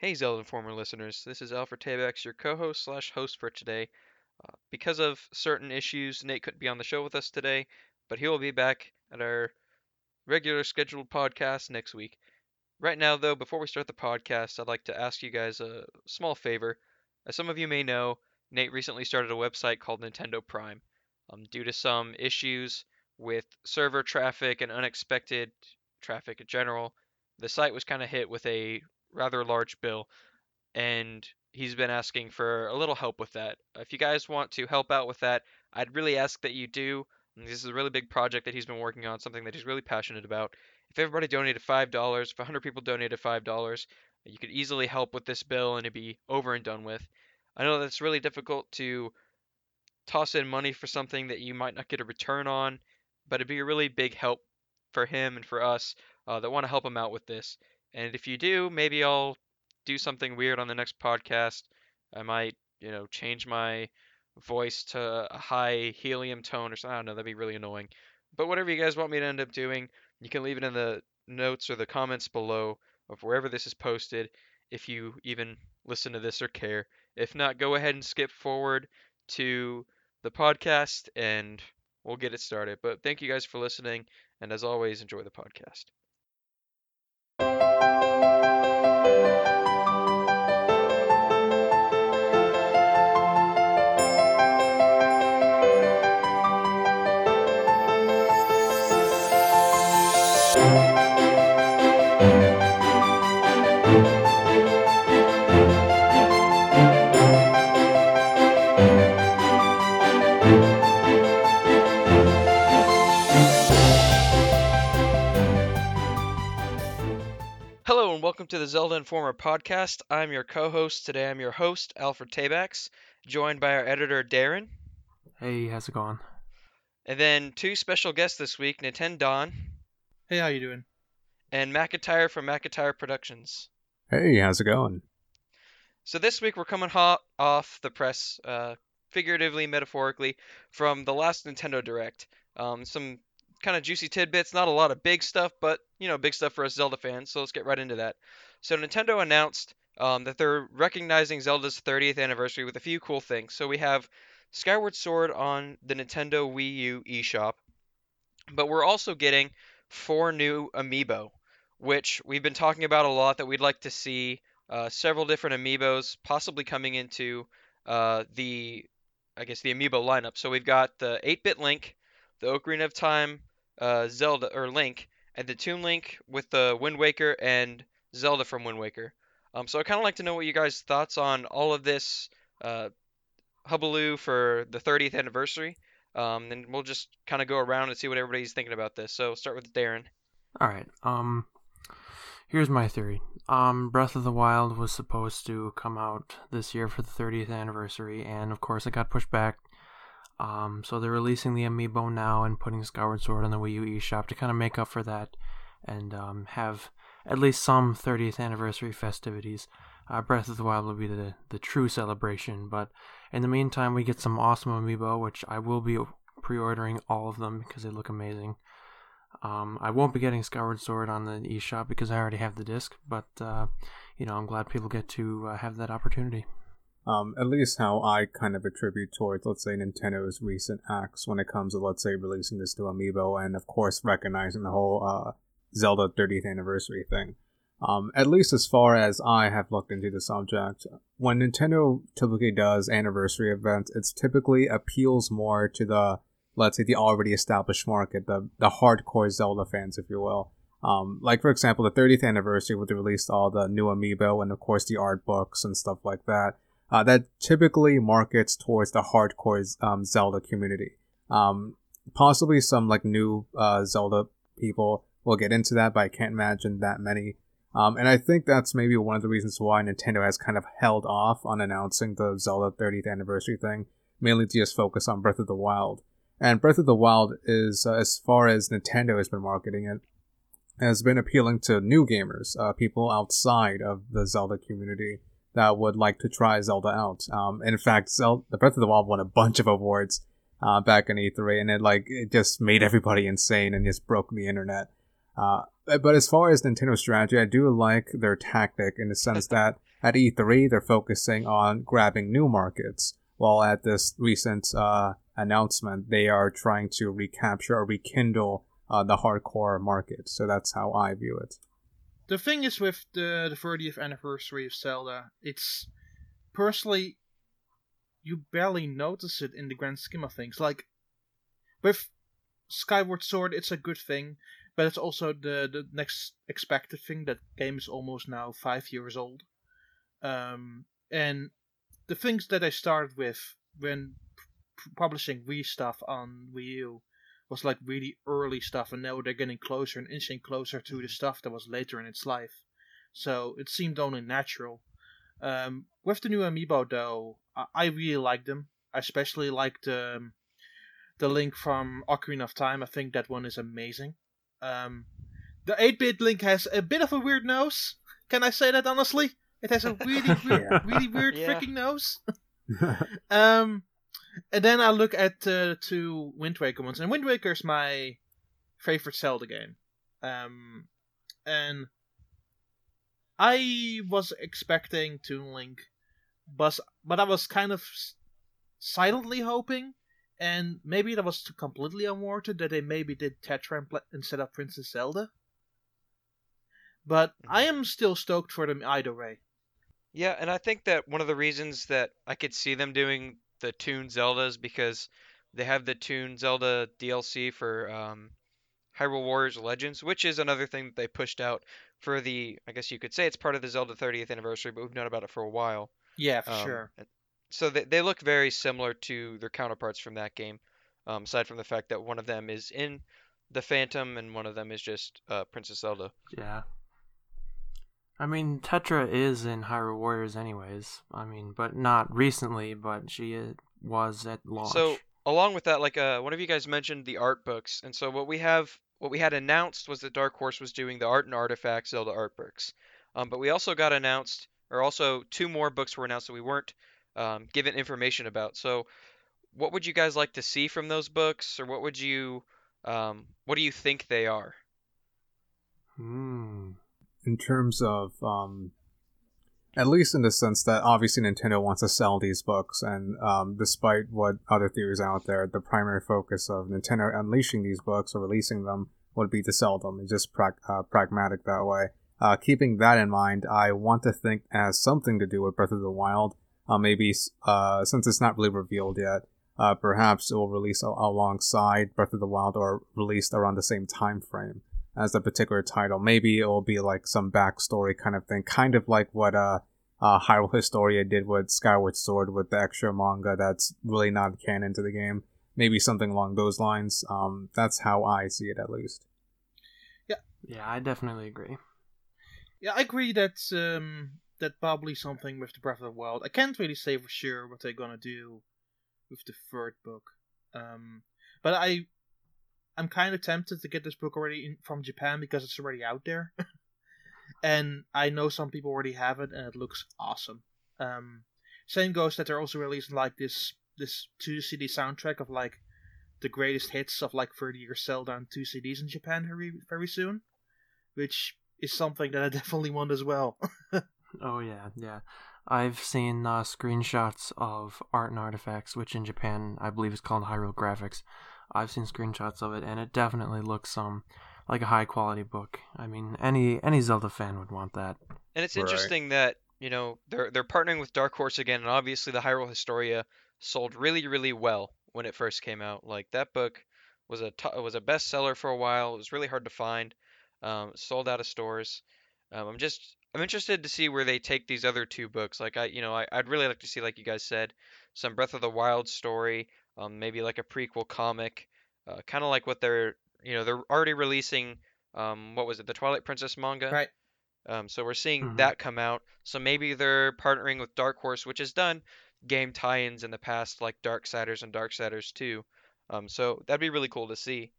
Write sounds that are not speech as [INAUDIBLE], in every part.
Hey, Zelda Informer listeners, this is Alfred Tabex, your co-host slash host for today. Uh, because of certain issues, Nate couldn't be on the show with us today, but he will be back at our regular scheduled podcast next week. Right now, though, before we start the podcast, I'd like to ask you guys a small favor. As some of you may know, Nate recently started a website called Nintendo Prime. Um, due to some issues with server traffic and unexpected traffic in general, the site was kind of hit with a rather large bill, and he's been asking for a little help with that. If you guys want to help out with that, I'd really ask that you do. This is a really big project that he's been working on, something that he's really passionate about. If everybody donated $5, if 100 people donated $5, you could easily help with this bill and it'd be over and done with. I know that's really difficult to toss in money for something that you might not get a return on, but it'd be a really big help for him and for us uh, that want to help him out with this. And if you do, maybe I'll do something weird on the next podcast. I might, you know, change my voice to a high helium tone or something. I don't know. That'd be really annoying. But whatever you guys want me to end up doing, you can leave it in the notes or the comments below of wherever this is posted if you even listen to this or care. If not, go ahead and skip forward to the podcast and we'll get it started. But thank you guys for listening. And as always, enjoy the podcast. Zelda Informer podcast. I'm your co-host. Today I'm your host, Alfred Tabax, joined by our editor, Darrin. Hey, how's it going? And then two special guests this week, NintenDaan Hey, how you doing? and Macintyre from Macintyre Productions. Hey, how's it going? So this week we're coming hot off the press, uh, figuratively, metaphorically, from the last Nintendo Direct. Um, some kind of juicy tidbits, not a lot of big stuff, but you know, big stuff for us Zelda fans. So let's get right into that. So Nintendo announced um, that they're recognizing Zelda's 30th anniversary with a few cool things. So we have Skyward Sword on the Nintendo Wii U eShop, but we're also getting four new amiibo, which we've been talking about a lot that we'd like to see uh, several different amiibos possibly coming into uh, the, I guess, the amiibo lineup. So we've got the 8-bit Link, the Ocarina of Time uh, Zelda or Link, and the Toon Link with the Wind Waker and Zelda from Wind Waker. Um, so I kind of like to know what you guys' thoughts on all of this uh, hubaloo for the 30th anniversary. Um, and we'll just kind of go around and see what everybody's thinking about this. So start with Darrin. All right. Um, here's my theory. Um, Breath of the Wild was supposed to come out this year for the 30th anniversary, and of course it got pushed back. Um, so they're releasing the amiibo now and putting Skyward Sword on the Wii U eShop to kind of make up for that, and um, have at least some 30th anniversary festivities. Uh, Breath of the Wild will be the the true celebration, but in the meantime, we get some awesome amiibo, which I will be pre-ordering all of them because they look amazing. Um, I won't be getting Skyward Sword on the eShop because I already have the disc, but uh, you know I'm glad people get to uh, have that opportunity. Um, at least how I kind of attribute towards, let's say, Nintendo's recent acts when it comes to, let's say, releasing this new amiibo and, of course, recognizing the whole uh, Zelda 30th anniversary thing. Um, at least as far as I have looked into the subject, when Nintendo typically does anniversary events, it typically appeals more to the, let's say, the already established market, the the hardcore Zelda fans, if you will. Um, like for example, the 30th anniversary would release all the new amiibo and of course the art books and stuff like that. Uh, that typically markets towards the hardcore um, Zelda community. Um, possibly some like new uh, Zelda people will get into that, but I can't imagine that many. Um, and I think that's maybe one of the reasons why Nintendo has kind of held off on announcing the Zelda 30th anniversary thing, mainly to just focus on Breath of the Wild. And Breath of the Wild is, uh, as far as Nintendo has been marketing it, has been appealing to new gamers, uh, people outside of the Zelda community that would like to try Zelda out. Um, in fact, Zelda, the Breath of the Wild won a bunch of awards uh, back in E3, and it like it just made everybody insane and just broke the internet. Uh, but as far as Nintendo's strategy, I do like their tactic in the sense [LAUGHS] that at E3 they're focusing on grabbing new markets, while at this recent uh, announcement they are trying to recapture or rekindle uh, the hardcore market. So that's how I view it. The thing is with the the 30th anniversary of Zelda, it's personally you barely notice it in the grand scheme of things. Like with Skyward Sword, it's a good thing, but it's also the the next expected thing. That game is almost now five years old, um, and the things that I started with when p- publishing Wii stuff on Wii U was like really early stuff, and now they're getting closer and inching closer to the stuff that was later in its life. So it seemed only natural. Um, with the new amiibo, though, I, I really like them. I especially like the um, the link from Ocarina of Time. I think that one is amazing. Um, the 8-bit link has a bit of a weird nose. Can I say that honestly? It has a really, [LAUGHS] weird, Yeah. really weird Yeah. freaking nose. [LAUGHS] Um, and then I look at uh, two Wind Waker ones, and Wind Waker is my favorite Zelda game. Um, and I was expecting Toon Link, but but I was kind of silently hoping, and maybe that was completely unwarranted that they maybe did Tetra instead of Princess Zelda. But I am still stoked for them either way. Yeah, and I think that one of the reasons that I could see them doing the Toon Zeldas because they have the Toon Zelda DLC for um, Hyrule Warriors Legends, which is another thing that they pushed out for the, I guess you could say it's part of the Zelda 30th anniversary, but we've known about it for a while. Yeah, for Um, sure. So they, they look very similar to their counterparts from that game, um, aside from the fact that one of them is in the Phantom and one of them is just uh, Princess Zelda. Yeah. I mean, Tetra is in Hyrule Warriors, anyways. I mean, but not recently, but she was at launch. So along with that, like uh, one of you guys mentioned the art books, and so what we have, what we had announced was that Dark Horse was doing the Art and Artifacts Zelda art books, um, but we also got announced, or also two more books were announced that we weren't um, given information about. So what would you guys like to see from those books, or what would you, um, what do you think they are? Hmm. In terms of um at least in the sense that obviously Nintendo wants to sell these books, and um, despite what other theories out there, the primary focus of Nintendo unleashing these books or releasing them would be to sell them. It's just prag- uh, pragmatic that way. Uh, keeping that in mind, I want to think has something to do with Breath of the Wild. Uh, maybe uh, since it's not really revealed yet, uh, perhaps it will release a- alongside Breath of the Wild or released around the same time frame as a particular title. Maybe it will be like some backstory kind of thing, kind of like what uh, uh, Hyrule Historia did with Skyward Sword with the extra manga that's really not canon to the game. Maybe something along those lines. Um, that's how I see it, at least. Yeah, yeah, I definitely agree. Yeah, I agree that um, that probably something with the Breath of the Wild. I can't really say for sure what they're gonna do with the third book, um, but I I'm kind of tempted to get this book already in, from Japan because it's already out there, [LAUGHS] and I know some people already have it, and it looks awesome. Um, same goes that they're also releasing like this this two CD soundtrack of like the greatest hits of like 30 years Zelda on two CDs in Japan very very soon, which is something that I [LAUGHS] definitely want as well. [LAUGHS] Oh yeah, yeah. I've seen uh, screenshots of art and artifacts, which in Japan I believe is called Hyrule Graphics. I've seen screenshots of it, and it definitely looks um like a high quality book. I mean, any any Zelda fan would want that. And it's Right. interesting that, you know, they're they're partnering with Dark Horse again, and obviously the Hyrule Historia sold really, really well when it first came out. Like that book was a was a bestseller for a while. It was really hard to find. Um, sold out of stores. Um, I'm just I'm interested to see where they take these other two books. Like I, you know, I, I'd really like to see, like you guys said, some Breath of the Wild story, um, maybe like a prequel comic, uh, kind of like what they're, you know, they're already releasing. Um, what was it, the Twilight Princess manga? right. Um, so we're seeing Mhm. that come out. So maybe they're partnering with Dark Horse, which has done game tie-ins in the past, like Darksiders and Darksiders 2. Um, so that'd be really cool to see.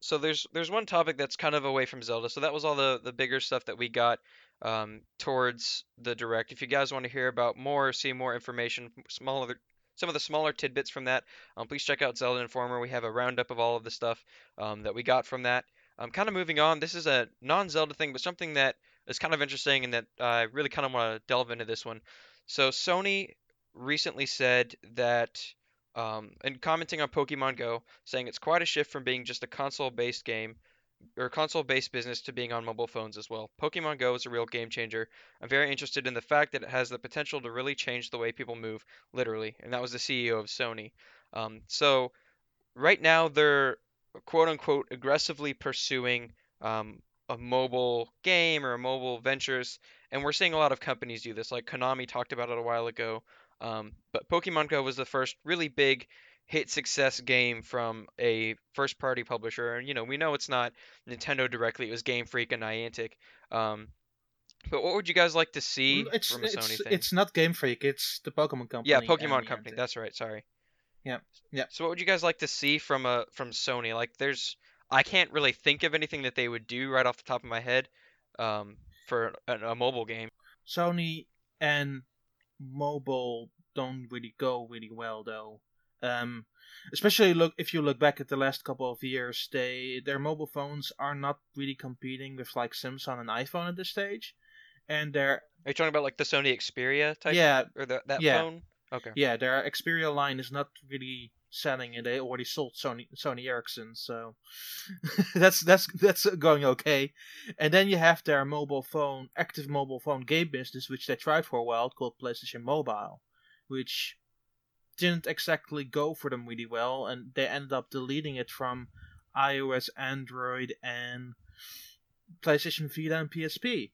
So there's there's one topic that's kind of away from Zelda. So that was all the the bigger stuff that we got um, towards the direct. If you guys want to hear about more, see more information, smaller some of the smaller tidbits from that, um, please check out Zelda Informer. We have a roundup of all of the stuff um, that we got from that. Um, kind of moving on. This is a non-Zelda thing, but something that is kind of interesting and that I really kind of want to delve into this one. So Sony recently said that, um, and commenting on Pokemon Go, saying it's quite a shift from being just a console-based game or console-based business to being on mobile phones as well. Pokemon Go is a real game changer. I'm very interested in the fact that it has the potential to really change the way people move, literally. And that was the CEO of Sony. Um, so right now they're quote unquote aggressively pursuing um, a mobile game or a mobile ventures, and we're seeing a lot of companies do this. Like Konami talked about it a while ago. Um, but Pokemon Go was the first really big hit success game from a first party publisher. And, you know, we know it's not Nintendo directly, it was Game Freak and Niantic. Um, but what would you guys like to see Mm, It's from a Sony it's thing? it's not Game Freak. It's the Pokemon company. yeah, Pokemon Company. Niantic. That's right. Sorry. Yeah, yeah. So what would you guys like to see from a from Sony? Like, there's I can't really think of anything that they would do right off the top of my head um, for a, a mobile game. Sony and mobile don't really go really well though. Um, especially look if you look back at the last couple of years, they their mobile phones are not really competing with like Samsung and iPhone at this stage, and their Are you talking about like the Sony Xperia type? yeah Or the, that Yeah. phone? Okay. yeah their Xperia line is not really selling, and they already sold Sony Sony Ericsson, so [LAUGHS] that's that's that's going okay. And then you have their mobile phone, active mobile phone game business, which they tried for a while, called PlayStation Mobile, which didn't exactly go for them really well, and they ended up deleting it from iOS, Android, and PlayStation Vita and PSP.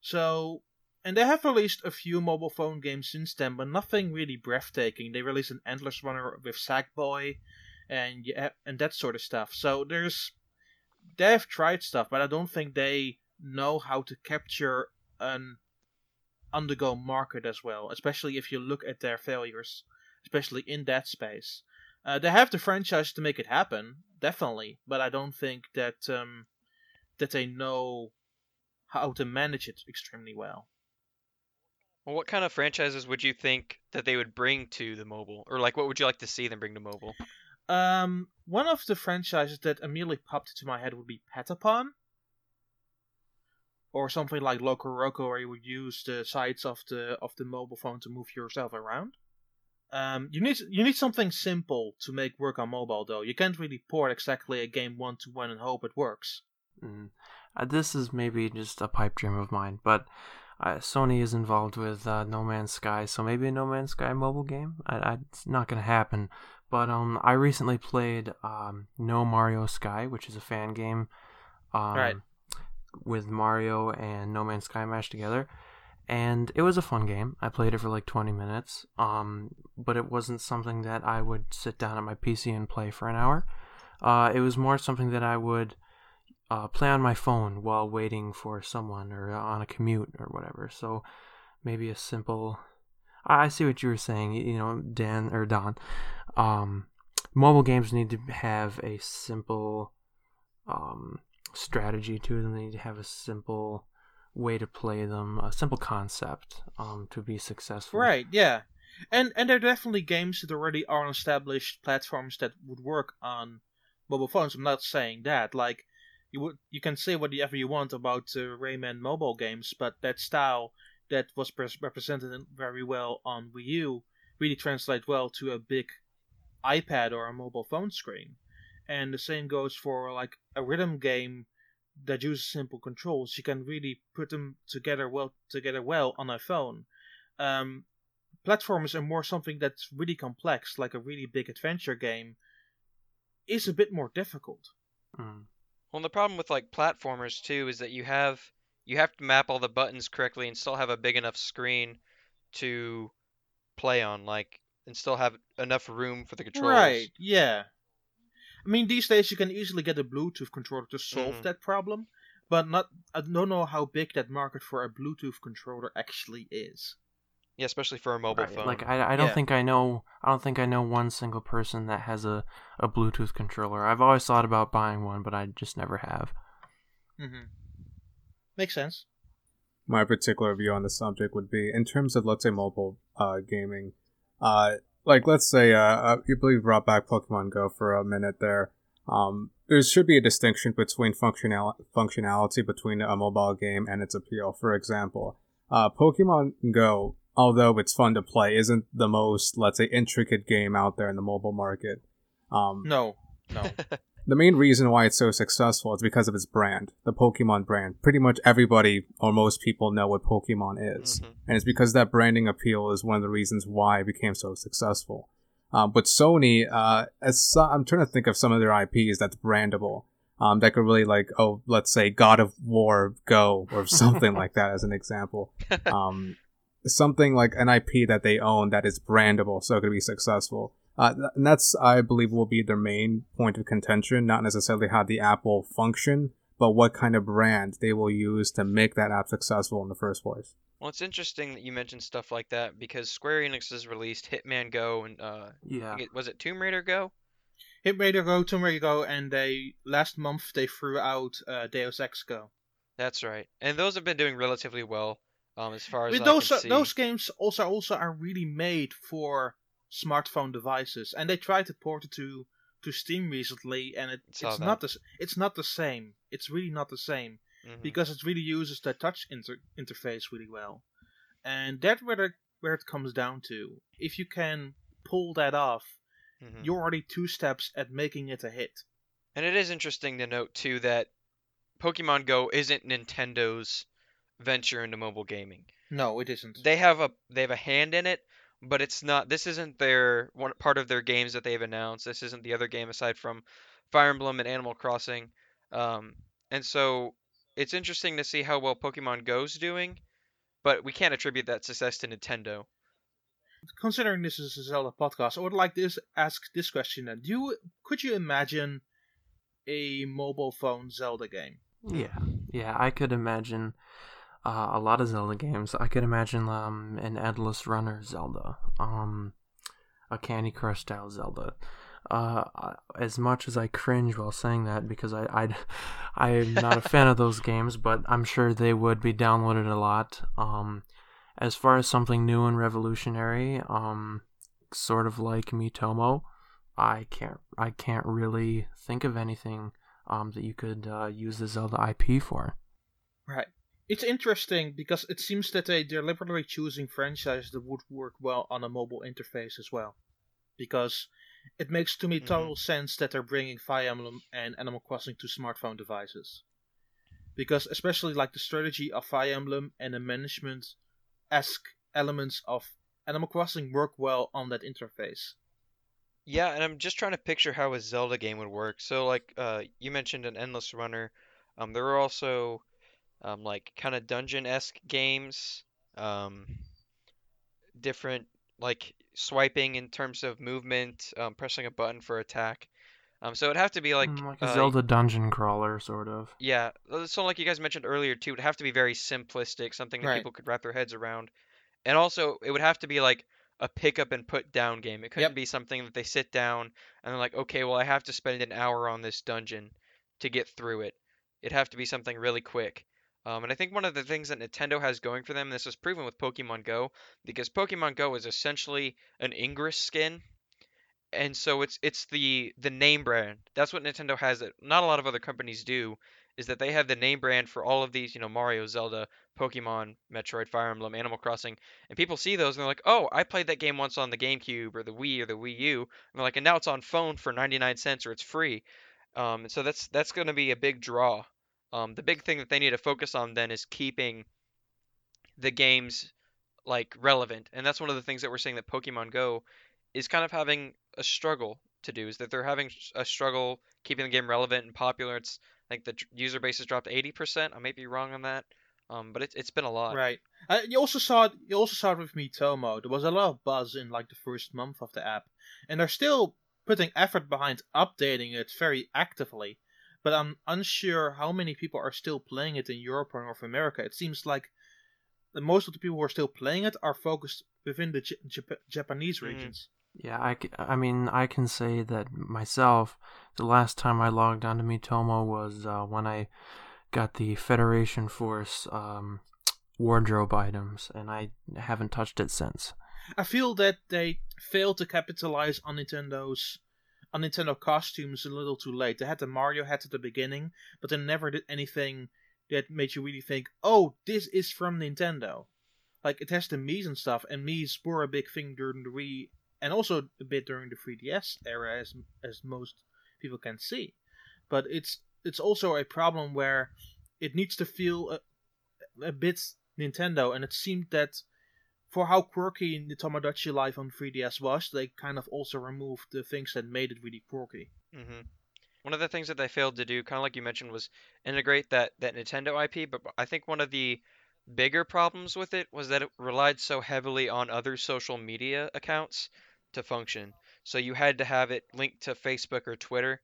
So, and they have released a few mobile phone games since then, but nothing really breathtaking. They released an Endless Runner with Sackboy, and yeah, and that sort of stuff. So there's they have tried stuff, but I don't think they know how to capture an undergo market as well. Especially if you look at their failures, especially in that space. Uh, they have the franchise to make it happen, definitely, but I don't think that um, that they know how to manage it extremely well. Well, what kind of franchises would you think that they would bring to the mobile, or like what would you like to see them bring to mobile? Um, one of the franchises that immediately popped into my head would be Patapon, or something like Loco Roco, where you would use the sides of the of the mobile phone to move yourself around. Um, you need you need something simple to make work on mobile, though. You can't really port exactly a game one to one and hope it works. Mm. Uh, this is maybe just a pipe dream of mine, but uh, Sony is involved with uh, No Man's Sky, so maybe a No Man's Sky mobile game. I, I, it's not gonna happen. But um, I recently played um, No Mario Sky, which is a fan game, um, Right. with Mario and No Man's Sky mashed together, and it was a fun game. I played it for like 20 minutes, um, but it wasn't something that I would sit down at my PC and play for an hour. Uh, it was more something that I would uh, play on my phone while waiting for someone or on a commute or whatever. So maybe a simple. I I see what you were saying. You know, Dan or Don. Um, mobile games need to have a simple um, strategy to them. They need to have a simple way to play them, a simple concept um, to be successful. Right, yeah. And and there are definitely games that already are on established platforms that would work on mobile phones. I'm not saying that. Like you would you can say whatever you want about uh, Rayman mobile games, but that style that was pres- represented very well on Wii U really translates well to a big iPad or a mobile phone screen. And the same goes for like a rhythm game that uses simple controls. You can really put them together well together well on a phone. Um, platformers are more something that's really complex, like a really big adventure game, is a bit more difficult. Mm. Well, the problem with like platformers too is that you have you have to map all the buttons correctly and still have a big enough screen to play on, like, and still have enough room for the controls. Right, yeah. I mean, these days you can easily get a Bluetooth controller to solve Mhm. that problem, but not. I don't know how big that market for a Bluetooth controller actually is. Yeah, especially for a mobile Right, phone. Like I, I don't Yeah. think I know I don't think I know one single person that has a, a Bluetooth controller. I've always thought about buying one, but I just never have. Mm-hmm. Makes sense. my particular view on the subject would be in terms of let's say mobile uh, gaming uh, like let's say uh, uh, you believe brought back pokemon go for a minute there um, there should be a distinction between functional functionality between a mobile game and its appeal. For example, uh, Pokemon Go, although it's fun to play, isn't the most let's say intricate game out there in the mobile market. Um, No, [LAUGHS] no. The main reason why it's so successful is because of its brand, the Pokemon brand. Pretty much everybody or most people know what Pokemon is, Mhm. and it's because that branding appeal is one of the reasons why it became so successful. Um, but Sony, uh, as I'm trying to think of some of their IPs that's brandable. Um, that could really like, oh, let's say God of War Go or [LAUGHS] something like that as an example. [LAUGHS] Um, something like an IP that they own that is brandable, so it could be successful. Uh, and that's, I believe, will be their main point of contention, not necessarily how the app will function, but what kind of brand they will use to make that app successful in the first place. Well, it's interesting that you mentioned stuff like that because Square Enix has released Hitman Go and uh, Yeah. it- was it Tomb Raider Go? Hit Raider Go, Tomb Raider Go, and they last month they threw out uh, Deus Ex Go. That's right. And those have been doing relatively well, um, as far as But I those can are- see. those games also also are really made for smartphone devices, and they tried to port it to to Steam recently, and it, it's that. not the it's not the same. It's really not the same Mhm. because it really uses the touch inter- interface really well, and that's where the, where it comes down to. If you can pull that off, Mhm. you're already two steps at making it a hit. And it is interesting to note too that Pokemon Go isn't Nintendo's venture into mobile gaming. No, it isn't. They have a they have a hand in it, but it's not. This isn't their one part of their games that they've announced. This isn't the other game aside from Fire Emblem and Animal Crossing. Um, and so it's interesting to see how well Pokemon Go's doing, but we can't attribute that success to Nintendo. considering this is a Zelda podcast, I would like to ask this question: then. Do you could you imagine a mobile phone Zelda game? Yeah, yeah, I could imagine uh, a lot of Zelda games. I could imagine um, an Endless Runner Zelda, um, a Candy Crush style Zelda. Uh, as much as I cringe while saying that because I I [LAUGHS] I am not a fan of those games, but I'm sure they would be downloaded a lot. Um, as far as something new and revolutionary, um, sort of like Miitomo, I can't I can't really think of anything um, that you could uh, use the Zelda IP for. Right. It's interesting because it seems that they deliberately choosing franchises that would work well on a mobile interface as well. Because it makes to me Mhm. total sense that they're bringing Fire Emblem and Animal Crossing to smartphone devices. Because especially like the strategy of Fire Emblem and the management esque elements of Animal Crossing work well on that interface. Yeah, and I'm just trying to picture how a Zelda game would work. So, like, uh, you mentioned an Endless Runner. Um, there are also, um, like, kind of dungeon-esque games. Um, different, like, swiping in terms of movement, um, pressing a button for attack. Um, so it'd have to be like, Mm, like a uh, Zelda dungeon crawler, sort of. yeah. uh, So, like you guys mentioned earlier too, it'd have to be very simplistic, something that Right. people could wrap their heads around. And also, it would have to be like a pick up and put down game. It couldn't Yep. be something that they sit down and they're like, okay, well, I have to spend an hour on this dungeon to get through it. It'd have to be something really quick. Um, and I think one of the things that Nintendo has going for them, this was proven with Pokemon Go, because Pokemon Go is essentially an Ingress skin, and so it's it's the the name brand. That's what Nintendo has that not a lot of other companies do, is that they have the name brand for all of these, you know, Mario, Zelda, Pokemon, Metroid, Fire Emblem, Animal Crossing, and people see those and they're like, "Oh, I played that game once on the GameCube or the Wii or the Wii U." And they're like, "And now it's on phone for 99 cents or it's free." Um, and so that's that's going to be a big draw. Um, the big thing that they need to focus on then is keeping the games like relevant, and that's one of the things that we're seeing that Pokemon Go is kind of having a struggle to do. Is that they're having a struggle keeping the game relevant and popular. It's like the user base has dropped 80%. I may be wrong on that, um, but it's it's been a lot. Right. Uh, you also saw it. You also saw it with Miitomo. There was a lot of buzz in like the first month of the app, and they're still putting effort behind updating it very actively. But I'm unsure how many people are still playing it in Europe or North America. It seems like the most of the people who are still playing it are focused within the J- Jap- Japanese Mhm. regions. Yeah, I mean, I can say that myself, the last time I logged onto Miitomo was uh, when I got the Federation Force um, wardrobe items, and I haven't touched it since. I feel that they failed to capitalize on Nintendo's on Nintendo costumes a little too late. They had the Mario hat at the beginning, but they never did anything that made you really think, "Oh, this is from Nintendo." Like it has the Mii's and stuff, and Mii's were a big thing during the Wii, and also a bit during the 3DS era, as as most people can see. But it's it's also a problem where it needs to feel a, a bit Nintendo, and it seemed that for how quirky the Tomodachi Life on 3DS was, they kind of also removed the things that made it really quirky. hmm One of the things that they failed to do, kind of like you mentioned, was integrate that that Nintendo IP. But I think one of the bigger problems with it was that it relied so heavily on other social media accounts to function. So you had to have it linked to Facebook or Twitter,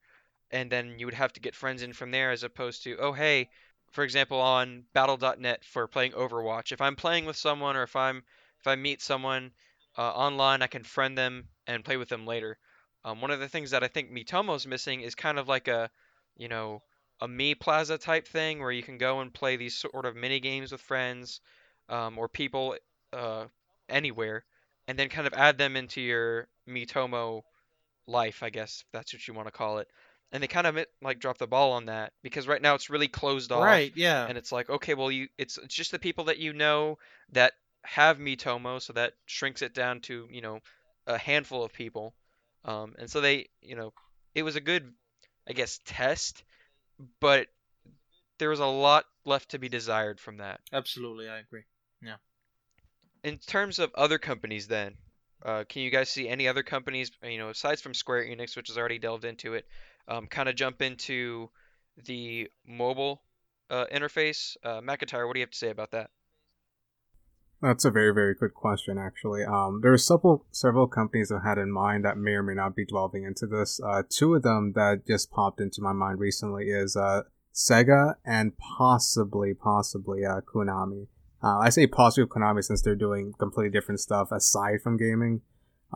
and then you would have to get friends in from there as opposed to, oh, hey, for example, on battle.net for playing Overwatch. If I'm playing with someone or if I'm if I meet someone uh, online, I can friend them and play with them later. Um, one of the things that I think Miitomo's missing is kind of like a, you know, a me Miiplaza type thing where you can go and play these sort of mini games with friends um, or people uh, anywhere, and then kind of add them into your Miitomo life, I guess if that's what you want to call it. And they kind of like drop the ball on that because right now it's really closed off, Right? Yeah. and it's like okay, well you it's it's just the people that you know that have Miitomo, so that shrinks it down to you know a handful of people, um, and so they you know it was a good I guess test but there was a lot left to be desired from that. Absolutely, I agree. Yeah. In terms of other companies, then, uh, can you guys see any other companies, you know, aside from Square Enix, which has already delved into it, um, kind of jump into the mobile uh, interface? Uh, Macintyre, what do you have to say about that? That's a very, very good question, actually. Um, there are several several companies I had in mind that may or may not be delving into this. Uh, two of them that just popped into my mind recently is uh, Sega and possibly, possibly uh, Konami. Uh, I say possibly Konami since they're doing completely different stuff aside from gaming.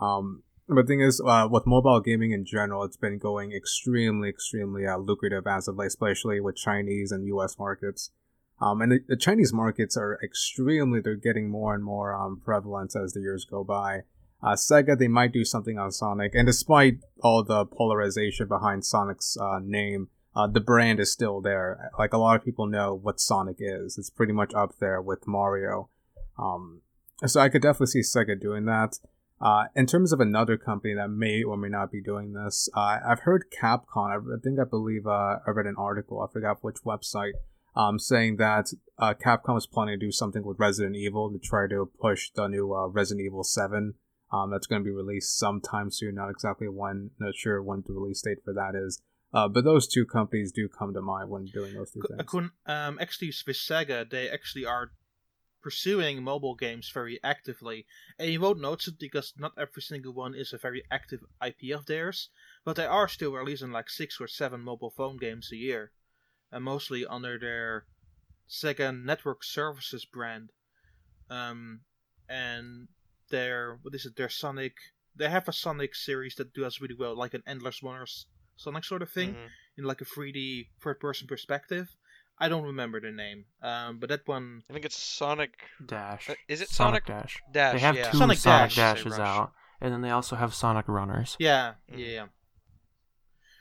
Um, but the thing is, uh, with mobile gaming in general, it's been going extremely, extremely uh, lucrative as of late, especially with Chinese and U.S. markets. Um, and the, the, Chinese markets are extremely, they're getting more and more um, prevalent as the years go by. Uh, Sega, they might do something on Sonic, and despite all the polarization behind Sonic's uh, name, uh, the brand is still there. Like a lot of people know what Sonic is. It's pretty much up there with Mario. Um, so I could definitely see Sega doing that. Uh, in terms of another company that may or may not be doing this, uh, I've heard Capcom. I think I believe uh, I read an article. I forgot which website um, saying that uh, Capcom is planning to do something with Resident Evil to try to push the new uh, Resident Evil 7. Um, that's going to be released sometime soon. Not exactly when, not sure when the release date for that is. Uh, but those two companies do come to mind when doing those two things. Kun, um, actually, with Sega, they actually are pursuing mobile games very actively. And you won't notice it because not every single one is a very active IP of theirs, but they are still releasing like six or seven mobile phone games a year and mostly under their Sega Network Services brand. Um, and their what is it? Their Sonic. They have a Sonic series that does really well, like an Endless Runners Sonic sort of thing, Mhm. in like a 3D third-person perspective. I don't remember the name, um, but that one. I think it's Sonic Dash. Uh, is it Sonic, Sonic Dash? Dash. They have yeah. two Sonic Sonic, Dash. Dashes out, and then they also have Sonic Runners. Yeah, yeah, yeah.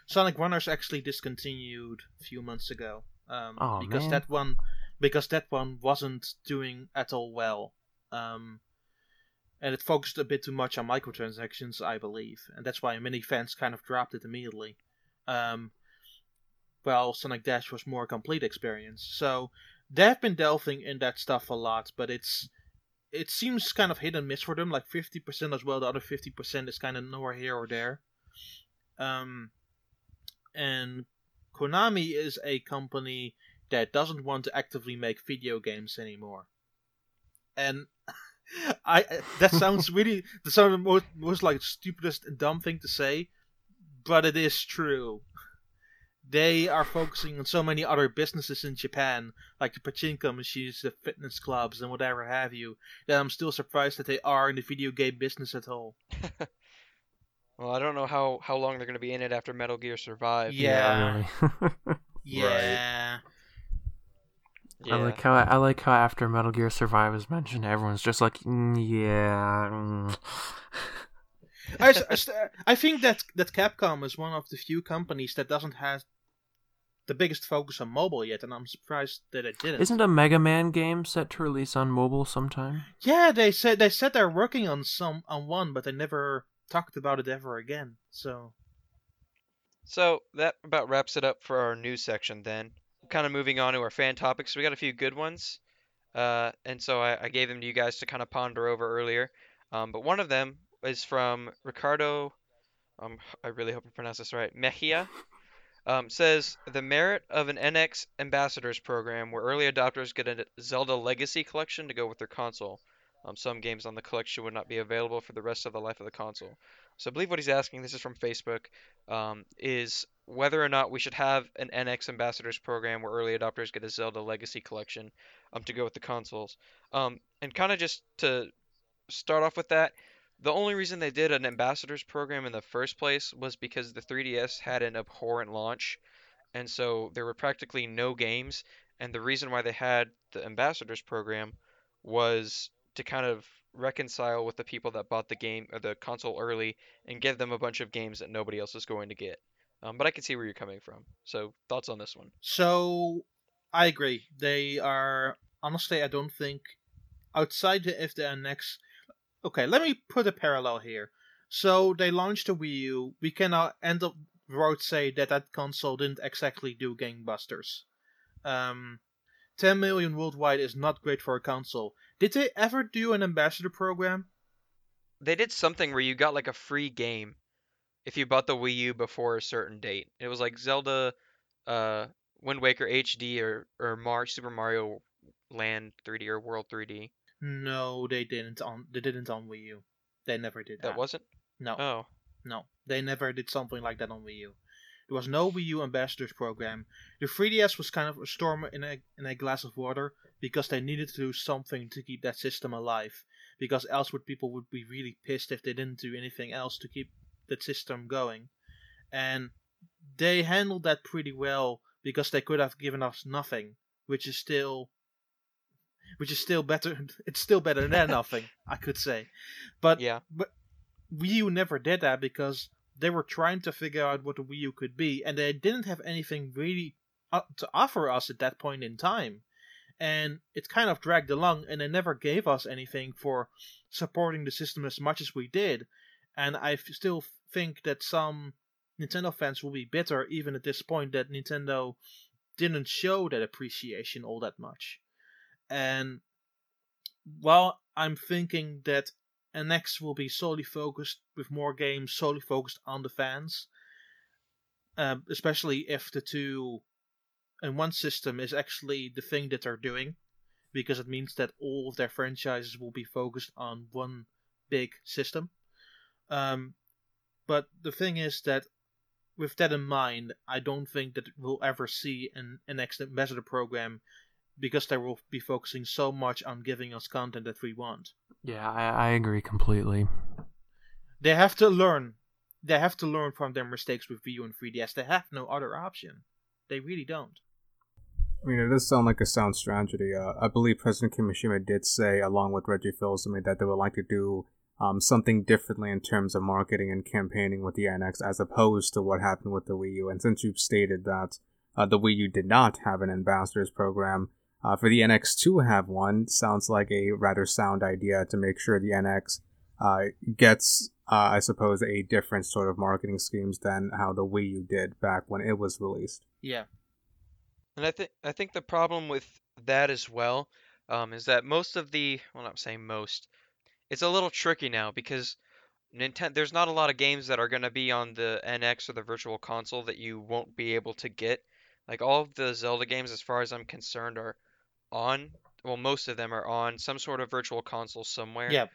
Sonic Runners actually discontinued a few months ago. Um, Oh, because man. that one, because that one wasn't doing at all well. Um, and it focused a bit too much on microtransactions, I believe, and that's why many fans kind of dropped it immediately. Um, well, Sonic Dash was more a complete experience. So they've been delving in that stuff a lot, but it's it seems kind of hit and miss for them. Like fifty percent as well. The other fifty percent is kind of nowhere here or there. Um, and Konami is a company that doesn't want to actively make video games anymore. And [LAUGHS] I that sounds [LAUGHS] really that sounds the most, most like stupidest and dumb thing to say, but it is true. They are focusing on so many other businesses in Japan, like the pachinko machines, the fitness clubs, and whatever have you, that I'm still surprised that they are in the video game business at all. [LAUGHS] Well, I don't know how how long they're going to be in it after Metal Gear Survive. Yeah. really. [LAUGHS] Yeah. Yeah. I like how I like how after Metal Gear Survive is mentioned, everyone's just like, "Mm, yeah. mm." I, s- I s- I think that that Capcom is one of the few companies that doesn't have the biggest focus on mobile yet, and I'm surprised that it didn't. Isn't a Mega Man game set to release on mobile sometime? Yeah, they said they said they're working on some on one, but they never talked about it ever again. So So that about wraps it up for our news section then. Kind of moving on to our fan topics. We got a few good ones. Uh, and so I, I gave them to you guys to kind of ponder over earlier. Um, but one of them is from Ricardo. Um, I really hope I pronounce this right. Mejia. Um, says the merit of an NX ambassadors program where early adopters get a Zelda Legacy collection to go with their console. Um, some games on the collection would not be available for the rest of the life of the console. So I believe what he's asking, this is from Facebook, um, is whether or not we should have an NX ambassadors program where early adopters get a Zelda Legacy collection um, to go with the consoles. Um, and kind of just to start off with that, the only reason they did an ambassadors program in the first place was because the 3DS had an abhorrent launch, and so there were practically no games. And the reason why they had the ambassadors program was to kind of reconcile with the people that bought the game or the console early and give them a bunch of games that nobody else is going to get. Um, but I can see where you're coming from. So thoughts on this one? so I agree. They are honestly, I don't think outside the if the NX. Okay, let me put a parallel here. So they launched the Wii U. We cannot end of road say that that console didn't exactly do gangbusters. Um, 10 million worldwide is not great for a console. Did they ever do an ambassador program? They did something where you got like a free game if you bought the Wii U before a certain date. It was like Zelda, uh, Wind Waker HD or or Mar Super Mario Land 3D or World 3D. No, they didn't on they didn't on Wii U. They never did that. That wasn't. no. Oh, No, they never did something like that on Wii U. There was no Wii U ambassadors program. The 3DS was kind of a storm in a in a glass of water because they needed to do something to keep that system alive. Because else would people would be really pissed if they didn't do anything else to keep that system going. And they handled that pretty well because they could have given us nothing, which is still which is still better [LAUGHS] it's still better than [LAUGHS] nothing, I could say. But yeah. Wii U never did that because they were trying to figure out what the Wii U could be, and they didn't have anything really to offer us at that point in time. And it kind of dragged along, and they never gave us anything for supporting the system as much as we did. And I still think that some Nintendo fans will be bitter, even at this point, that Nintendo didn't show that appreciation all that much. And while I'm thinking that NX will be solely focused with more games solely focused on the fans. Um, especially if the two and one system is actually the thing that they're doing, because it means that all of their franchises will be focused on one big system. Um, but the thing is that with that in mind, I don't think that we'll ever see an, an NX ambassador program because they will be focusing so much on giving us content that we want. Yeah, I, I agree completely. They have to learn. They have to learn from their mistakes with Wii U and 3DS. They have no other option. They really don't. I mean, it does sound like a sound strategy. Uh, I believe President Kimishima did say, along with Reggie Fils-Aimé, that they would like to do um, something differently in terms of marketing and campaigning with the NX as opposed to what happened with the Wii U. And since you've stated that uh, the Wii U did not have an ambassadors program, uh, for the NX to have one sounds like a rather sound idea to make sure the NX uh, gets, uh, I suppose, a different sort of marketing schemes than how the Wii U did back when it was released. Yeah. And I think I think the problem with that as well um, is that most of the well, not saying most, it's a little tricky now because Nintendo there's not a lot of games that are going to be on the NX or the Virtual Console that you won't be able to get. Like all of the Zelda games, as far as I'm concerned, are on. Well, most of them are on some sort of Virtual Console somewhere. Yeah.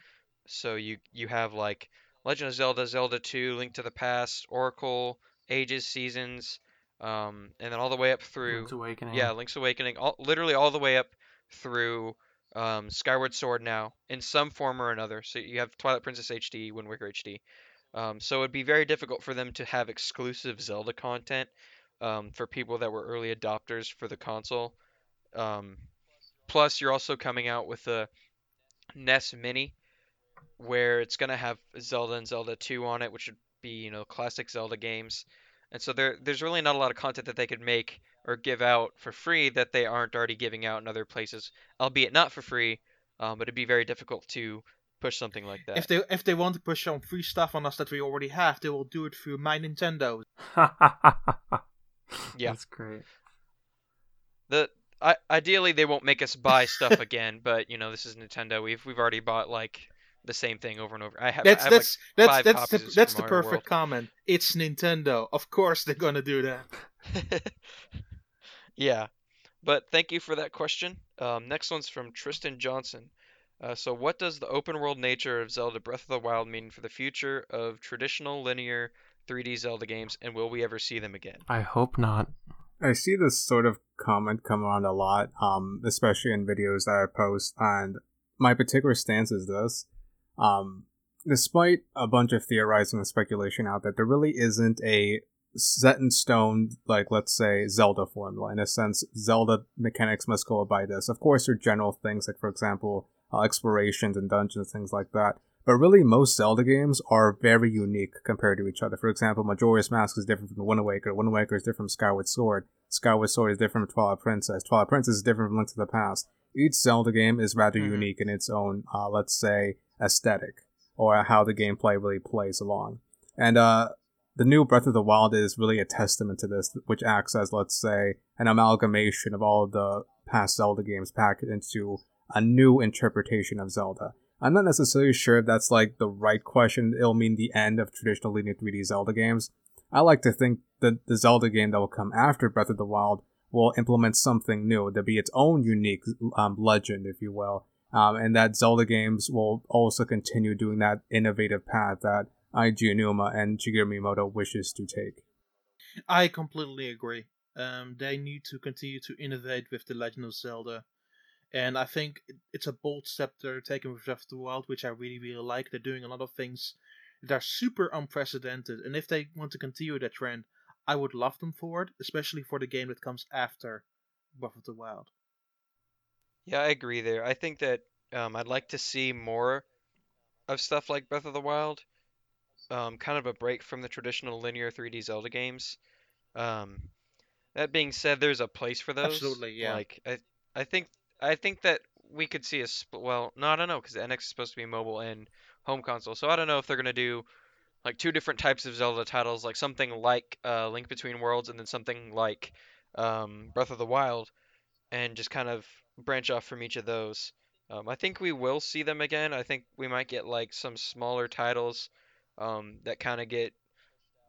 So you you have like Legend of Zelda, Zelda 2, Link to the Past, Oracle, Ages, Seasons, um, and then all the way up through Link's Awakening. yeah, Link's Awakening, all, literally all the way up through um, Skyward Sword now in some form or another. So you have Twilight Princess HD, Wind Waker HD. Um, so it'd be very difficult for them to have exclusive Zelda content um, for people that were early adopters for the console. Plus, you're also coming out with a NES Mini, where it's gonna have Zelda and Zelda 2 on it, which would be you know classic Zelda games, and so there there's really not a lot of content that they could make or give out for free that they aren't already giving out in other places, albeit not for free. Um, but it'd be very difficult to push something like that. If they if they want to push some free stuff on us that we already have, they will do it through my Nintendo. [LAUGHS] Yeah. That's great. the I, ideally they won't make us buy stuff [LAUGHS] again, but you know this is Nintendo. We've we've already bought like the same thing over and over. I have, That's I have, that's that's five that's copies the, of Super that's the perfect World. comment. It's Nintendo. Of course they're gonna do that. [LAUGHS] yeah, but thank you for that question. Um, next one's from Tristan Johnson. Uh, so, what does the open world nature of Zelda Breath of the Wild mean for the future of traditional linear 3D Zelda games, and will we ever see them again? I hope not. I see this sort of comment come around a lot, um, especially in videos that I post, and my particular stance is this. Um, despite a bunch of theorizing and speculation out there, there really isn't a set in stone, like, let's say, Zelda formula. In a sense, Zelda mechanics must go by this. Of course, there are general things, like, for example, uh, explorations and dungeons, things like that. But really, most Zelda games are very unique compared to each other. For example, Majora's Mask is different from Wind Waker. Wind Waker is different from Skyward Sword. Skyward Sword is different from Twilight Princess. Twilight Princess is different from Link to the Past. Each Zelda game is rather Mhm. unique in its own, uh, let's say, aesthetic, or how the gameplay really plays along. And uh, the new Breath of the Wild is really a testament to this, which acts as, let's say, an amalgamation of all of the past Zelda games packaged into a new interpretation of Zelda. I'm not necessarily sure if that's like the right question. It'll mean the end of traditional linear 3D Zelda games. I like to think that the Zelda game that will come after Breath of the Wild will implement something new. There'll be its own unique um, legend, if you will. Um, and that Zelda games will also continue doing that innovative path that Eiji Aonuma and Shigeru Miyamoto wishes to take. I completely agree. Um, they need to continue to innovate with the Legend of Zelda, and I think it's a bold step they're taking with Breath of the Wild, which I really really like. They're doing a lot of things that are super unprecedented, and if they want to continue that trend, I would love them for it, especially for the game that comes after Breath of the Wild. Yeah, I agree there. I think that um, I'd like to see more of stuff like Breath of the Wild, um, kind of a break from the traditional linear 3D Zelda games. Um, that being said, there's a place for those. Absolutely, yeah. Like I, I think I think that we could see a spl- well, no, I don't know, because NX is supposed to be mobile and home console, so I don't know if they're gonna do like two different types of Zelda titles, like something like uh, Link Between Worlds and then something like um, Breath of the Wild, and just kind of branch off from each of those. Um, I think we will see them again. I think we might get like some smaller titles um, that kind of get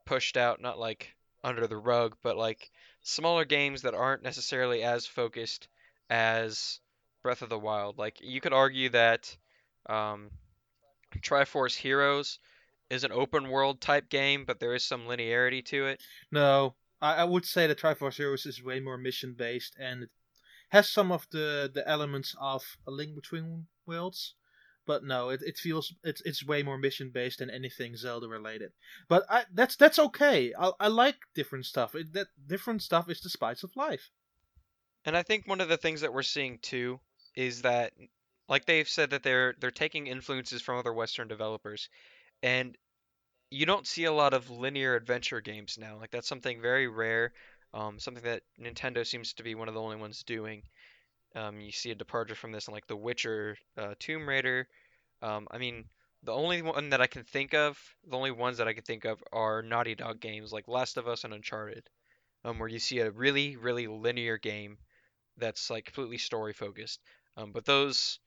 pushed out, not like under the rug, but like smaller games that aren't necessarily as focused as Breath of the Wild. Like you could argue that um, Triforce Heroes is an open world type game, but there is some linearity to it. No, I, I would say that Triforce Heroes is way more mission based and it has some of the, the elements of A Link Between Worlds. But no, it, it feels it's it's way more mission based than anything Zelda related. But I, that's that's okay. I, I like different stuff. It, that different stuff is the spice of life. And I think one of the things that we're seeing too is that like they've said that they're they're taking influences from other western developers and you don't see a lot of linear adventure games now. Like that's something very rare, um, something that Nintendo seems to be one of the only ones doing. Um, you see a departure from this in like The Witcher, uh, Tomb Raider. Um, I mean, the only one that I can think of, the only ones that I can think of are Naughty Dog games like Last of Us and Uncharted, um, where you see a really, really linear game that's like completely story focused. Um, but those,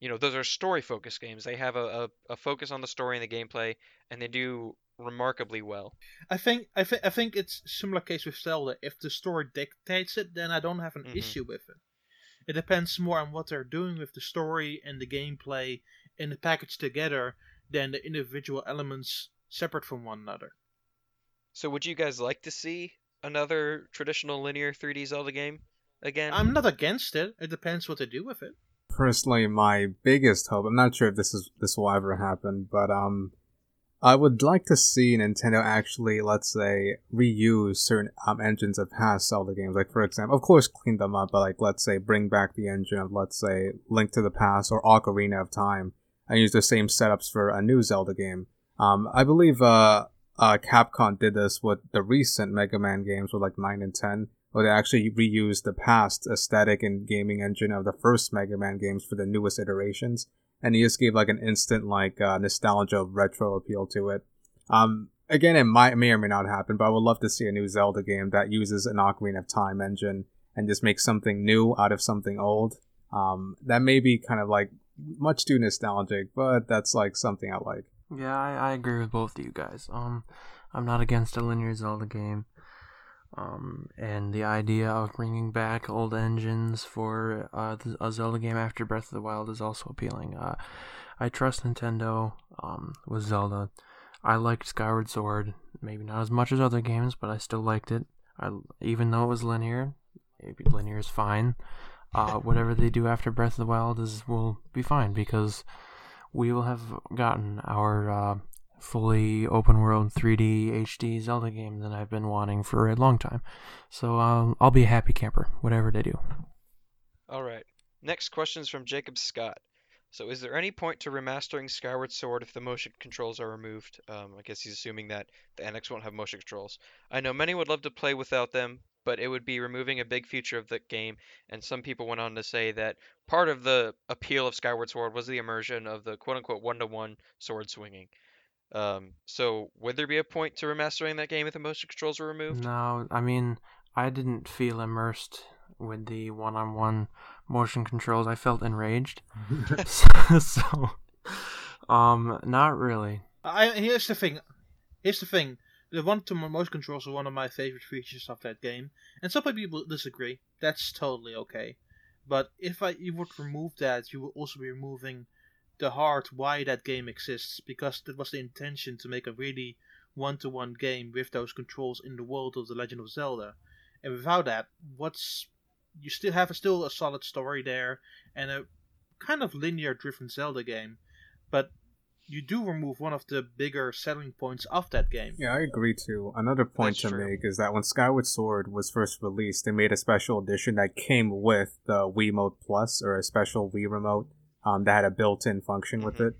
you know, those are story focused games. They have a, a, a focus on the story and the gameplay, and they do remarkably well. I think I think I think it's similar case with Zelda. If the story dictates it, then I don't have an Mhm. issue with it. It depends more on what they're doing with the story and the gameplay in the package together than the individual elements separate from one another. So would you guys like to see another traditional linear 3D Zelda game again? I'm not against it. It depends what they do with it. personally my biggest hope i'm not sure if this is this will ever happen but um i would like to see nintendo actually let's say reuse certain um, engines of past zelda games like for example of course clean them up but like let's say bring back the engine of let's say link to the past or ocarina of time and use the same setups for a new Zelda game. Um, I believe uh, uh, Capcom did this with the recent Mega Man games with like 9 and 10, where they actually reused the past aesthetic and gaming engine of the first Mega Man games for the newest iterations, and he just gave like an instant like uh, nostalgia retro appeal to it. Um, again, it might may or may not happen, but I would love to see a new Zelda game that uses an Ocarina of Time engine and just makes something new out of something old. Um, that may be kind of like much too nostalgic, but that's like something I like. Yeah, I, I agree with both of you guys. Um, I'm not against a linear Zelda game. Um, and the idea of bringing back old engines for uh, a Zelda game after Breath of the Wild is also appealing. Uh, I trust Nintendo um, with Zelda. I liked Skyward Sword, maybe not as much as other games, but I still liked it. I, even though it was linear, maybe linear is fine. Uh, [LAUGHS] whatever they do after Breath of the Wild is will be fine because we will have gotten our uh, fully open world 3D HD Zelda game that I've been wanting for a long time. So um, I'll be a happy camper, whatever they do. All right. Next question is from Jacob Scott. So, is there any point to remastering Skyward Sword if the motion controls are removed? Um, I guess he's assuming that the NX won't have motion controls. I know many would love to play without them, but it would be removing a big feature of the game. And some people went on to say that part of the appeal of Skyward Sword was the immersion of the quote unquote one to one sword swinging. Um, so, would there be a point to remastering that game if the motion controls were removed? No, I mean, I didn't feel immersed with the one-on-one motion controls. I felt enraged. [LAUGHS] [LAUGHS] so, so, um, not really. I here's the thing. Here's the thing. The one-to-one motion controls are one of my favorite features of that game, and some people disagree. That's totally okay. But if I you would remove that, you would also be removing the heart why that game exists because that was the intention to make a really one-to-one game with those controls in the world of the Legend of Zelda. And without that, what's you still have a, still a solid story there and a kind of linear driven Zelda game, but you do remove one of the bigger selling points of that game. Yeah, I agree too. Another point That's to true. make is that when Skyward Sword was first released, they made a special edition that came with the Wii Wiimote Plus or a special Wii remote um, that had a built-in function with Mhm. it.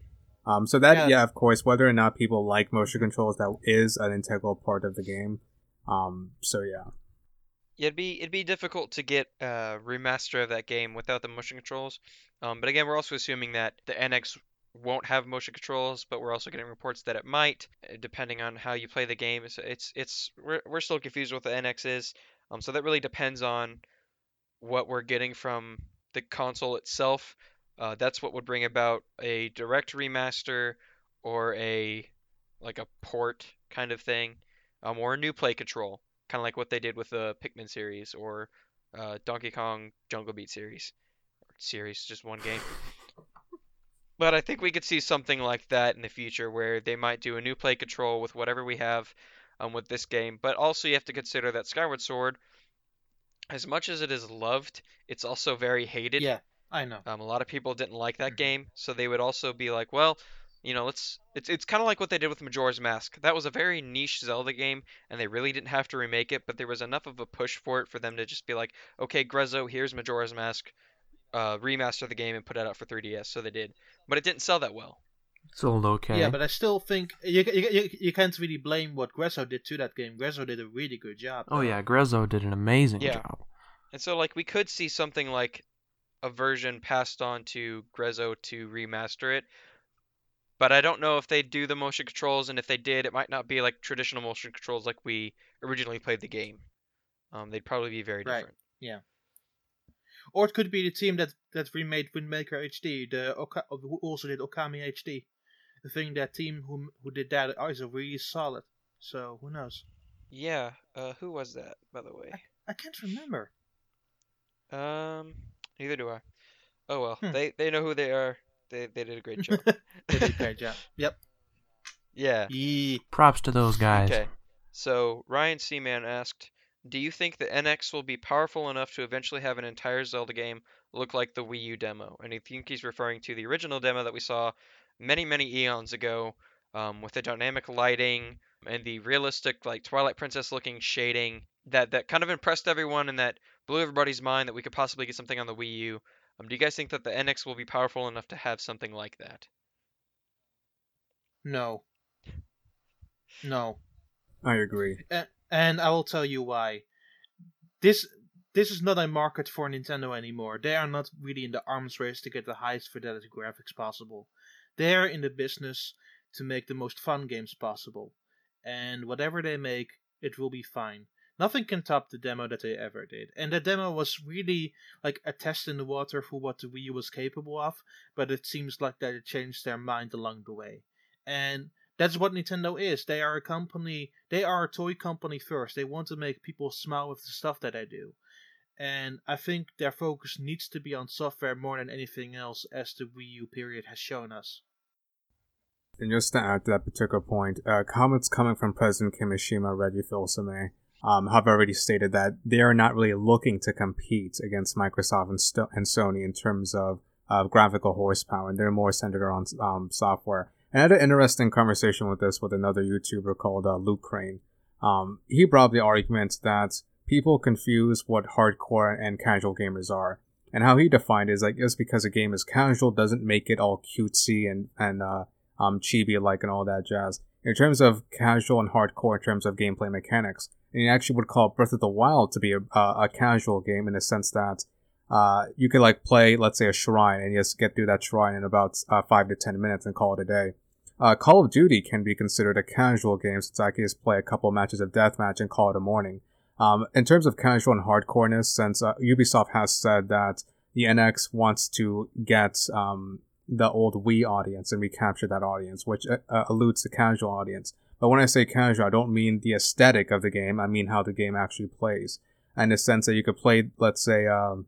Um, so that, Yeah. yeah. of course, whether or not people like motion controls, that is an integral part of the game. Um, so yeah, Yeah, it'd be it'd be difficult to get a remaster of that game without the motion controls. Um, but again, we're also assuming that the NX won't have motion controls, but we're also getting reports that it might, uh, depending on how you play the game. So it's it's we're we're still confused what the NX is. Um, so that really depends on what we're getting from the console itself. Uh, that's what would bring about a direct remaster or a like a port kind of thing, um, or a new play control, kind of like what they did with the Pikmin series or uh, Donkey Kong Jungle Beat series. Series, just one game. But I think we could see something like that in the future where they might do a new play control with whatever we have um, with this game. But also, you have to consider that Skyward Sword, as much as it is loved, it's also very hated. Yeah, I know. Um, a lot of people didn't like that Mhm. game, so they would also be like, well, you know, let's. It's it's kind of like what they did with Majora's Mask. That was a very niche Zelda game, and they really didn't have to remake it, but there was enough of a push for it for them to just be like, okay, Grezzo, here's Majora's Mask, uh, remaster the game and put it out for 3DS. So they did, but it didn't sell that well. It sold okay. Yeah, but I still think you, you, you, you can't really blame what Grezzo did to that game. Grezzo did a really good job. oh yeah, Grezzo did an amazing Yeah. job. And so like we could see something like a version passed on to Grezzo to remaster it. But I don't know if they do the motion controls, and if they did, it might not be like traditional motion controls like we originally played the game. Um, they'd probably be very different. Right. Yeah. Or it could be the team that, that remade Wind Waker HD, the Oka- who also did Okami HD. I think that team who who did that is a really solid. So who knows? Yeah. Uh, who was that, by the way? I can't remember. Um, neither do I. Oh well, Hmm. they they know who they are. They they did a great job. [LAUGHS] They did a [LAUGHS] great job. Yep. Yeah. Yeah. Props to those guys. Okay. So Ryan Seaman asked, "Do you think the NX will be powerful enough to eventually have an entire Zelda game look like the Wii U demo?" And I think he's referring to the original demo that we saw many many eons ago, um, with the dynamic lighting and the realistic like Twilight Princess looking shading that that kind of impressed everyone and that blew everybody's mind that we could possibly get something on the Wii U. Um, do you guys think that the NX will be powerful enough to have something like that? No. No. I agree. and I will tell you why. This this is not a market for Nintendo anymore. They are not really in the arms race to get the highest fidelity graphics possible. They are in the business to make the most fun games possible. And whatever they make, it will be fine. Nothing can top the demo that they ever did. And the demo was really like a test in the water for what the Wii U was capable of, but it seems like that it changed their mind along the way. And that's what Nintendo is. They are a company, they are a toy company first. They want to make people smile with the stuff that they do. And I think their focus needs to be on software more than anything else, as the Wii U period has shown us. And just to add to that particular point, uh, comments coming from President Kimishima Reggie Fils-Aimé um, have already stated that they are not really looking to compete against Microsoft and, and Sony in terms of uh, graphical horsepower, and they're more centered around um, software. And I had an interesting conversation with this with another YouTuber called uh, Luke Crane. Um, he brought the argument that people confuse what hardcore and casual gamers are. And how he defined it is like just because a game is casual doesn't make it all cutesy and, and uh, um, chibi like and all that jazz. In terms of casual and hardcore in terms of gameplay mechanics, and he actually would call Breath of the Wild to be a, a, a casual game in the sense that uh, you could like play, let's say, a shrine and just get through that shrine in about uh, five to ten minutes and call it a day. Uh, Call of Duty can be considered a casual game since I can just play a couple matches of deathmatch and call it a morning. Um, in terms of casual and hardcoreness, since uh, Ubisoft has said that the NX wants to get um, the old Wii audience and recapture that audience, which uh, uh, alludes to casual audience. But when I say casual, I don't mean the aesthetic of the game. I mean how the game actually plays. And the sense that you could play, let's say, um,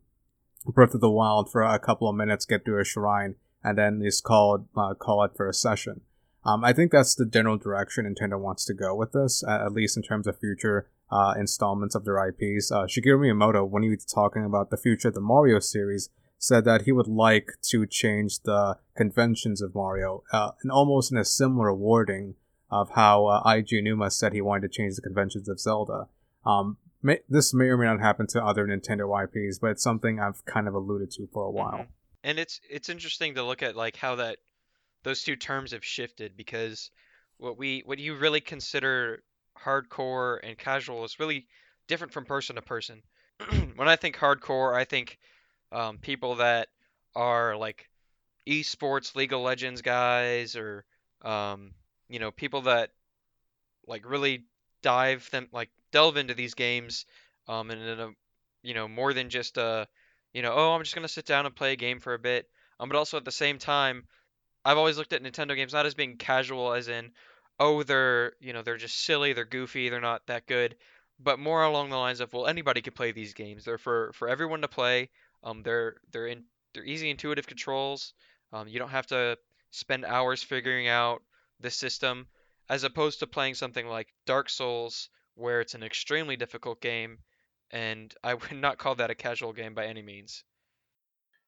Breath of the Wild for a couple of minutes, get through a shrine, and then just call uh, call it for a session. Um, I think that's the general direction Nintendo wants to go with this, at least in terms of future uh, installments of their IPs. Uh, Shigeru Miyamoto, when he was talking about the future of the Mario series, said that he would like to change the conventions of Mario, uh, and almost in a similar wording of how uh, Aonuma said he wanted to change the conventions of Zelda. Um, may, this may or may not happen to other Nintendo IPs, but it's something I've kind of alluded to for a while. Mm-hmm. And it's it's interesting to look at like how that those two terms have shifted because what we what you really consider hardcore and casual is really different from person to person. [CLEARS THROAT] when I think hardcore, I think um, people that are like esports League of Legends guys or um, you know people that like really dive them like delve into these games um, and in a you know more than just a you know oh I'm just gonna sit down and play a game for a bit um, but also at the same time I've always looked at Nintendo games not as being casual as in oh they're you know they're just silly, they're goofy, they're not that good, but more along the lines of well anybody can play these games. They're for for everyone to play. Um, they're they're in they're easy intuitive controls. Um, you don't have to spend hours figuring out the system as opposed to playing something like Dark Souls where it's an extremely difficult game and [LAUGHS] I would not call that a casual game by any means.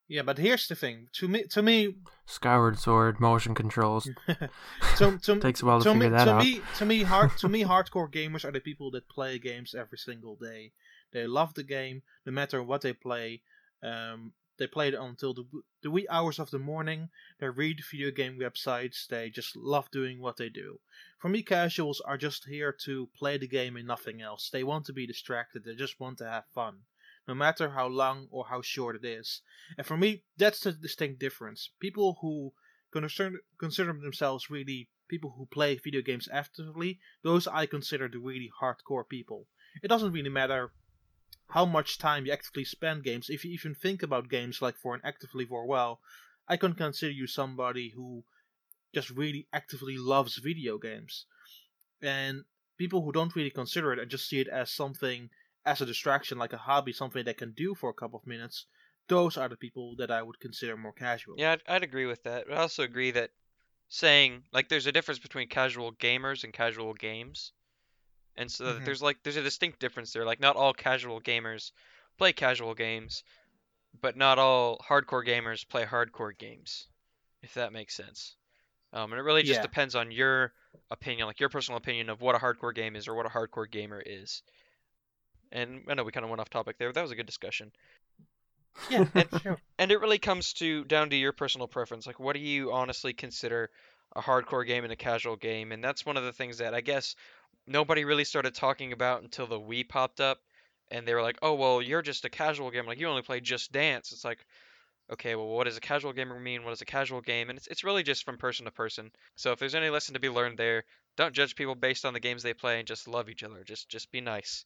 Yeah, but here's the thing. To me, to me, Skyward Sword motion controls. [LAUGHS] to, to, [LAUGHS] takes a while to, to figure me, that to out. Me, to me, hard, to me, hardcore gamers are the people that play games every single day. They love the game, no matter what they play. Um, they play it until the, the wee hours of the morning. They read video game websites. They just love doing what they do. For me, casuals are just here to play the game and nothing else. They want to be distracted. They just want to have fun no matter how long or how short it is. And for me, that's the distinct difference. People who consider, consider themselves really people who play video games actively, those I consider the really hardcore people. It doesn't really matter how much time you actively spend games. If you even think about games like for an actively for well, I can consider you somebody who just really actively loves video games. And people who don't really consider it and just see it as something as a distraction, like a hobby, something they can do for a couple of minutes, those are the people that I would consider more casual. Yeah, I'd, I'd agree with that. I also agree that saying like there's a difference between casual gamers and casual games, and so mm-hmm. there's like there's a distinct difference there. Like not all casual gamers play casual games, but not all hardcore gamers play hardcore games. If that makes sense. Um, and it really just yeah. depends on your opinion, like your personal opinion of what a hardcore game is or what a hardcore gamer is. And I know we kind of went off topic there, but that was a good discussion. Yeah, [LAUGHS] and, sure. And it really comes to down to your personal preference. Like, what do you honestly consider a hardcore game and a casual game, and that's one of the things that I guess nobody really started talking about until the Wii popped up, and they were like, "Oh, well, you're just a casual gamer. Like you only play Just Dance." It's like, okay, well, what does a casual gamer mean? What is a casual game? And it's it's really just from person to person. So if there's any lesson to be learned there, don't judge people based on the games they play, and just love each other. Just just be nice.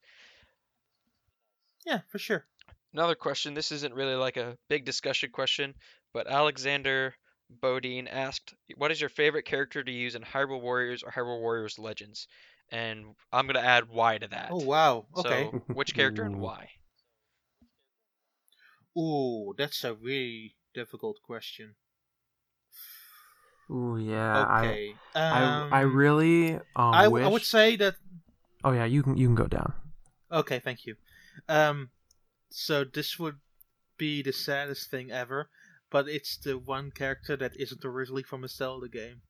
Yeah, for sure. Another question. This isn't really like a big discussion question, but Alexander Bodine asked, "What is your favorite character to use in Hyrule Warriors or Hyrule Warriors Legends?" And I'm gonna add why to that. Oh wow. Okay. So which character and [LAUGHS] why? Ooh, that's a really difficult question. Ooh, yeah. Okay. I I I um, really um I, wish. I would say that Oh yeah, you can you can go down. Okay, thank you. Um, so this would be the saddest thing ever, but it's the one character that isn't originally from a Zelda game,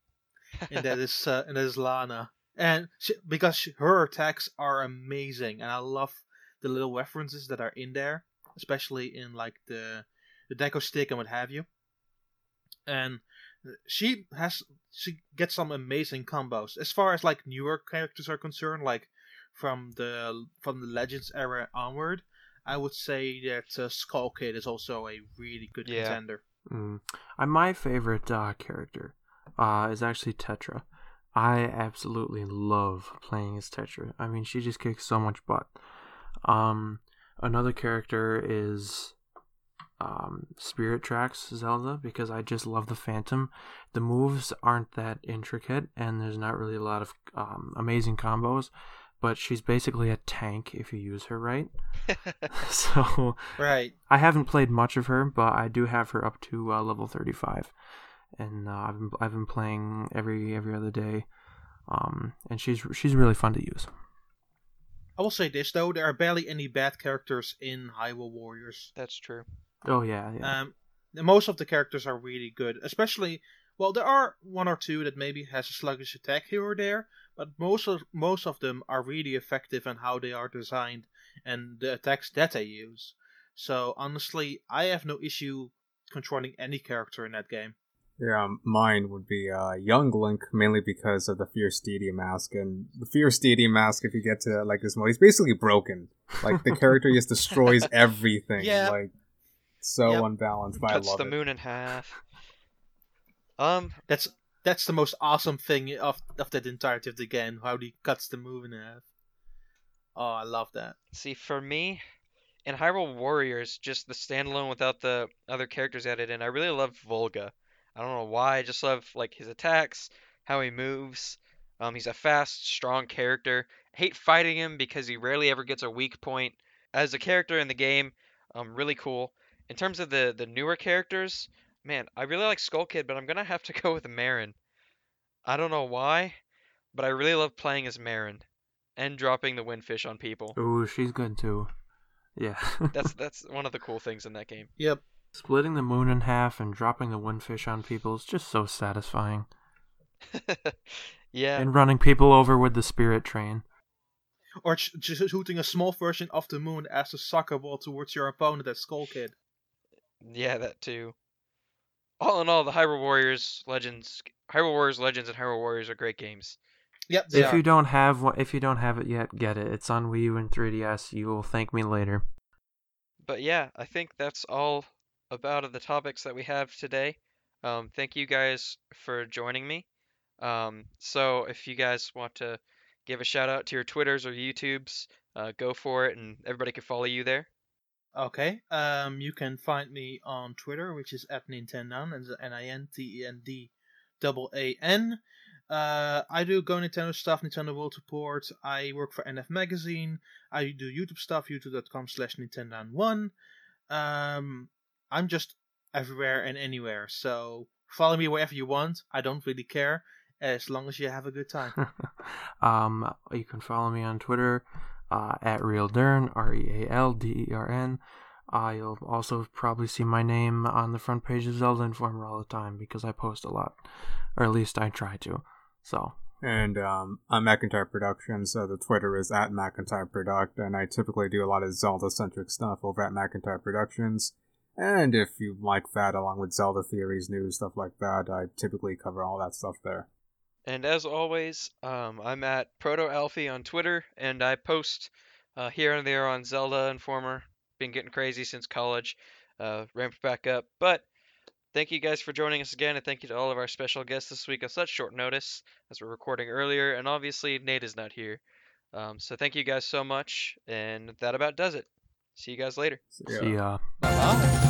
and that is uh, and that is Lana. And she, because she, her attacks are amazing, and I love the little references that are in there, especially in like the the Deku stick and what have you. And she has she gets some amazing combos as far as like newer characters are concerned, like from the from the Legends era onward. I would say that uh, Skull Kid is also a really good Yeah. contender. Mm. I, my favorite uh, character uh, is actually Tetra. I absolutely love playing as Tetra. I mean, she just kicks so much butt. Um, another character is um, Spirit Tracks Zelda because I just love the Phantom. The moves aren't that intricate, and there's not really a lot of um, amazing combos. But she's basically a tank if you use her right. [LAUGHS] [LAUGHS] so Right. I haven't played much of her, but I do have her up to uh, level 35, and uh, I've been I've been playing every every other day, um, and she's she's really fun to use. I will say this though: there are barely any bad characters in Hyrule Warriors. That's true. Oh yeah, yeah. Um, most of the characters are really good, especially. Well, there are one or two that maybe has a sluggish attack here or there, but most of most of them are really effective in how they are designed and the attacks that they use. So honestly, I have no issue controlling any character in that game. Yeah, um, mine would be uh, Young Link, mainly because of the Fierce Deity mask. And the Fierce Deity mask, if you get to like this mode, he's basically broken. Like the character just destroys [LAUGHS] everything. Yeah. Like so Yep. unbalanced, but I Cuts love the it. moon in half. Um, That's that's the most awesome thing of of that entirety of the game. How he cuts the moon in half. Oh, I love that. see, for me, in Hyrule Warriors, just the standalone without the other characters added in, I really love Volga. I don't know why, I just love like his attacks, how he moves. Um, he's a fast, strong character. I hate fighting him because he rarely ever gets a weak point. As a character in the game, um, really cool. In terms of the the newer characters, man, I really like Skull Kid, but I'm gonna have to [LAUGHS] go with Marin. I don't know why, but I really love playing as Marin and dropping the windfish on people. Ooh, she's good too. Yeah. [LAUGHS] That's that's one of the cool things in that game. Yep. Splitting the moon in half and dropping the windfish on people is just so satisfying. [LAUGHS] yeah, And running people over with the spirit train. Or ch- just shooting a small version of the moon as a soccer ball towards your opponent as Skull Kid. yeah, that too. All in all, the Hyrule Warriors Legends, Hyrule Warriors Legends, and Hyrule Warriors are great games. Yep, they if are. you don't have one, if you don't have it yet, get it. It's on Wii U and 3DS. You will thank me later. But yeah, I think that's all about the topics that we have today. Um, thank you guys for joining me. Um, so if you guys want to give a shout out to your Twitters or YouTubes, uh, go for it, and everybody can follow you there. Okay. Um, you can find me on Twitter, which is at NintenDaan, and N I N T E N D double A N. Uh, I do Go Nintendo stuff, Nintendo World Report. I work for NF Magazine. I do YouTube stuff, youtube.com slash NintenDaan1. Um, I'm just everywhere and anywhere, so follow me wherever you want. I don't really care, as long as you have a good time. [LAUGHS] um, you can follow me on Twitter uh, at RealDern, R E A L D E R N. Uh, you'll also probably see my name on the front page of Zelda Informer all the time because I post a lot, or at least I try to. So, And um, I'm Macintyre Productions, so the Twitter is at Macintyre Product, and I typically do a lot of Zelda centric stuff over at Macintyre Productions. And if you like that, along with Zelda theories, news, stuff like that, I typically cover all that stuff there. And as always, um, I'm at Proto Alfie on Twitter, and I post uh, here and there on Zelda Informer. Been getting crazy since college, uh, ramped back up. But thank you guys for joining us again, and thank you to all of our special guests this week on such short notice, as we're recording earlier. And obviously, Nate is not here. Um, so thank you guys so much, and that about does it. See you guys later. So, yeah. See ya. Bye bye.